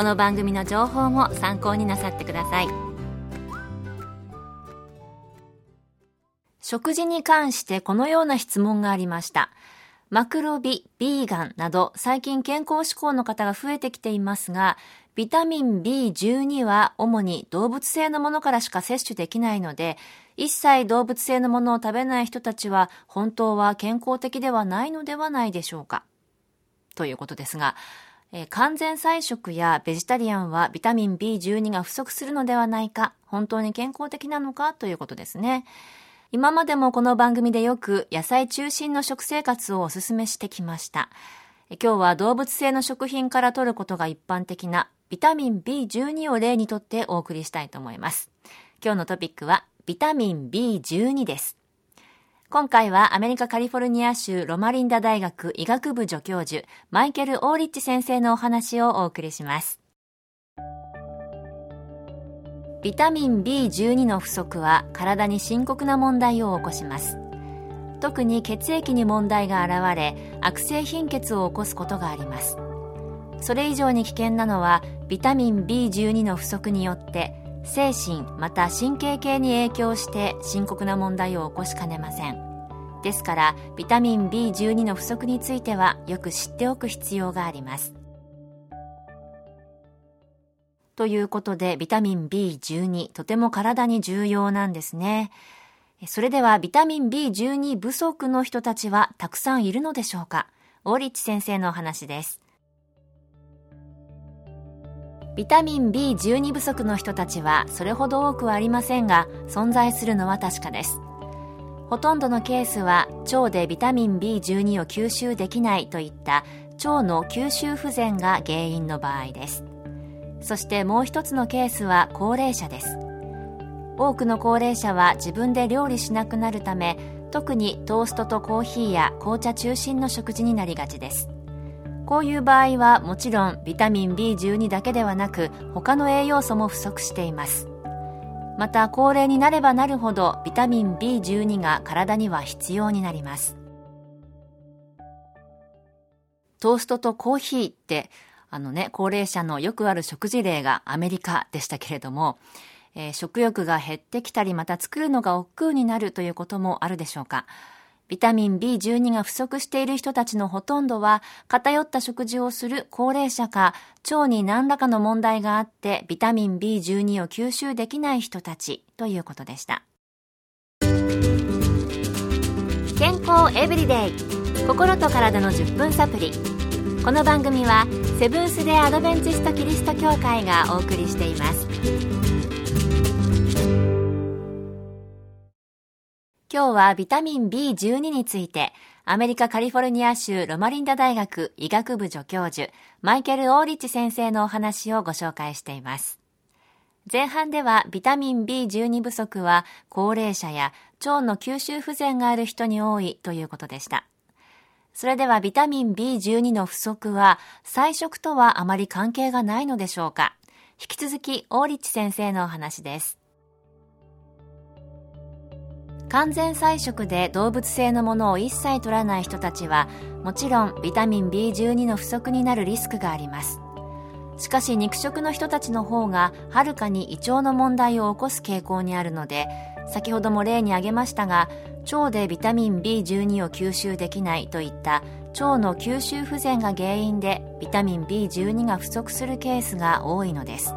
この番組の情報も参考になさってください。食事に関してこのような質問がありました。マクロビ、ビーガンなど最近健康志向の方が増えてきていますがビタミン B12 は主に動物性のものからしか摂取できないので一切動物性のものを食べない人たちは本当は健康的ではないのではないでしょうか。ということですが完全菜食やベジタリアンはビタミン B12 が不足するのではないか、本当に健康的なのかということですね。今までもこの番組でよく野菜中心の食生活をお勧めしてきました。今日は動物性の食品から取ることが一般的なビタミン B12 を例にとってお送りしたいと思います。今日のトピックはビタミン B12 です。今回はアメリカカリフォルニア州ロマリンダ大学医学部助教授マイケル・オーリッチ先生のお話をお送りします。ビタミン B12 の不足は体に深刻な問題を起こします。特に血液に問題が現れ悪性貧血を起こすことがあります。それ以上に危険なのはビタミン B12 の不足によって精神また神経系に影響して深刻な問題を起こしかねません。ですからビタミン B12 の不足についてはよく知っておく必要があります。ということでビタミン B12 とても体に重要なんですね。それではビタミン B12 不足の人たちはたくさんいるのでしょうか？大リッチ先生のお話です。ビタミン B12 不足の人たちはそれほど多くはありませんが存在するのは確かです。ほとんどのケースは腸でビタミン B12 を吸収できないといった腸の吸収不全が原因の場合です。そしてもう一つのケースは高齢者です。多くの高齢者は自分で料理しなくなるため特にトーストとコーヒーや紅茶中心の食事になりがちです。こういう場合はもちろんビタミン B12 だけではなく他の栄養素も不足しています。また高齢になればなるほどビタミン B12 が体には必要になります。トーストとコーヒーってあのね高齢者のよくある食事例がアメリカでしたけれども、えー、食欲が減ってきたりまた作るのが億劫になるということもあるでしょうか。ビタミン B12 が不足している人たちのほとんどは偏った食事をする高齢者か腸に何らかの問題があってビタミン B12 を吸収できない人たちということでした。健康エブリデイ。心と体の10分サプリ。この番組はセブンス・デ・アドベンチスト・キリスト教会がお送りしています。今日はビタミン B12 について、アメリカカリフォルニア州ロマリンダ大学医学部助教授、マイケル・オーリッチ先生のお話をご紹介しています。前半ではビタミン B12 不足は高齢者や腸の吸収不全がある人に多いということでした。それではビタミン B12 の不足は菜食とはあまり関係がないのでしょうか引き続きオーリッチ先生のお話です。完全菜食で動物性のものを一切取らない人たちはもちろんビタミン B12 の不足になるリスクがあります。しかし肉食の人たちの方がはるかに胃腸の問題を起こす傾向にあるので先ほども例に挙げましたが腸でビタミン B12 を吸収できないといった腸の吸収不全が原因でビタミン B12 が不足するケースが多いのです。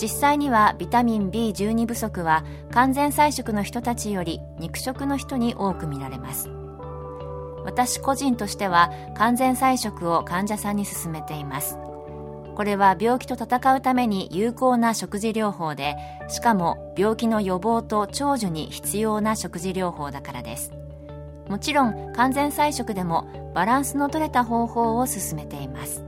実際にはビタミン B12 不足は完全菜食の人たちより肉食の人に多く見られます。私個人としては完全菜食を患者さんに勧めています。これは病気と戦うために有効な食事療法でしかも病気の予防と長寿に必要な食事療法だからです。もちろん完全菜食でもバランスの取れた方法を勧めています。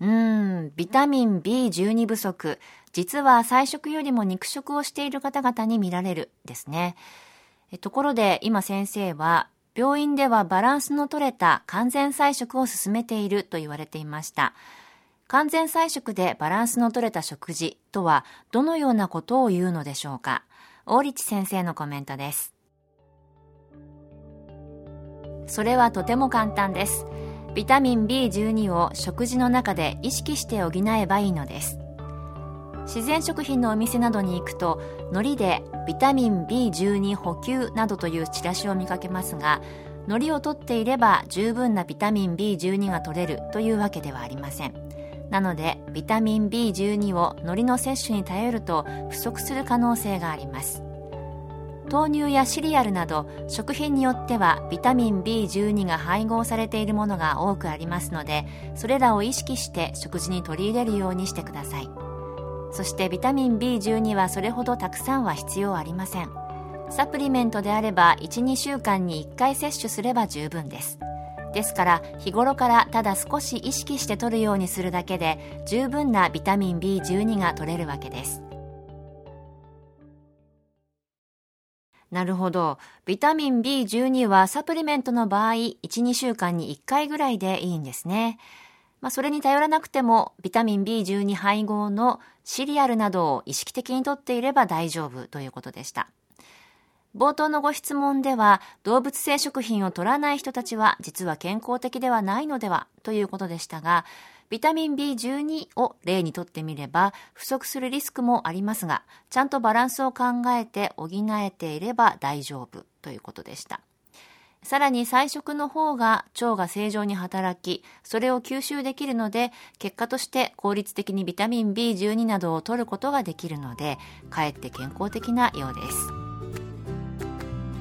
うーん、ビタミン B12 不足。実は菜食よりも肉食をしている方々に見られるですね。ところで今先生は病院ではバランスの取れた完全菜食を進めていると言われていました。完全菜食でバランスの取れた食事とはどのようなことを言うのでしょうか大立先生のコメントです。それはとても簡単です。ビタミン B12 を食事の中で意識して補えばいいのです。自然食品のお店などに行くと海苔でビタミン B12 補給などというチラシを見かけますが海苔を取っていれば十分なビタミン B12 が取れるというわけではありません。なのでビタミン B12 を海苔の摂取に頼ると不足する可能性があります。豆乳やシリアルなど食品によってはビタミン B12 が配合されているものが多くありますのでそれらを意識して食事に取り入れるようにしてください。そしてビタミン B12 はそれほどたくさんは必要ありません。サプリメントであれば12週間に1回摂取すれば十分です。ですから日頃からただ少し意識して取るようにするだけで十分なビタミン B12 が取れるわけです。なるほど。ビタミン B12 はサプリメントの場合、1、2週間に1回ぐらいでいいんですね。まあ、それに頼らなくても、ビタミン B12 配合のシリアルなどを意識的にとっていれば大丈夫ということでした。冒頭のご質問では、動物性食品を取らない人たちは実は健康的ではないのではということでしたが、ビタミン B12 を例にとってみれば不足するリスクもありますが、ちゃんとバランスを考えて補えていれば大丈夫ということでした。さらに菜食の方が腸が正常に働き、それを吸収できるので、結果として効率的にビタミン B12 などを取ることができるので、かえって健康的なようです。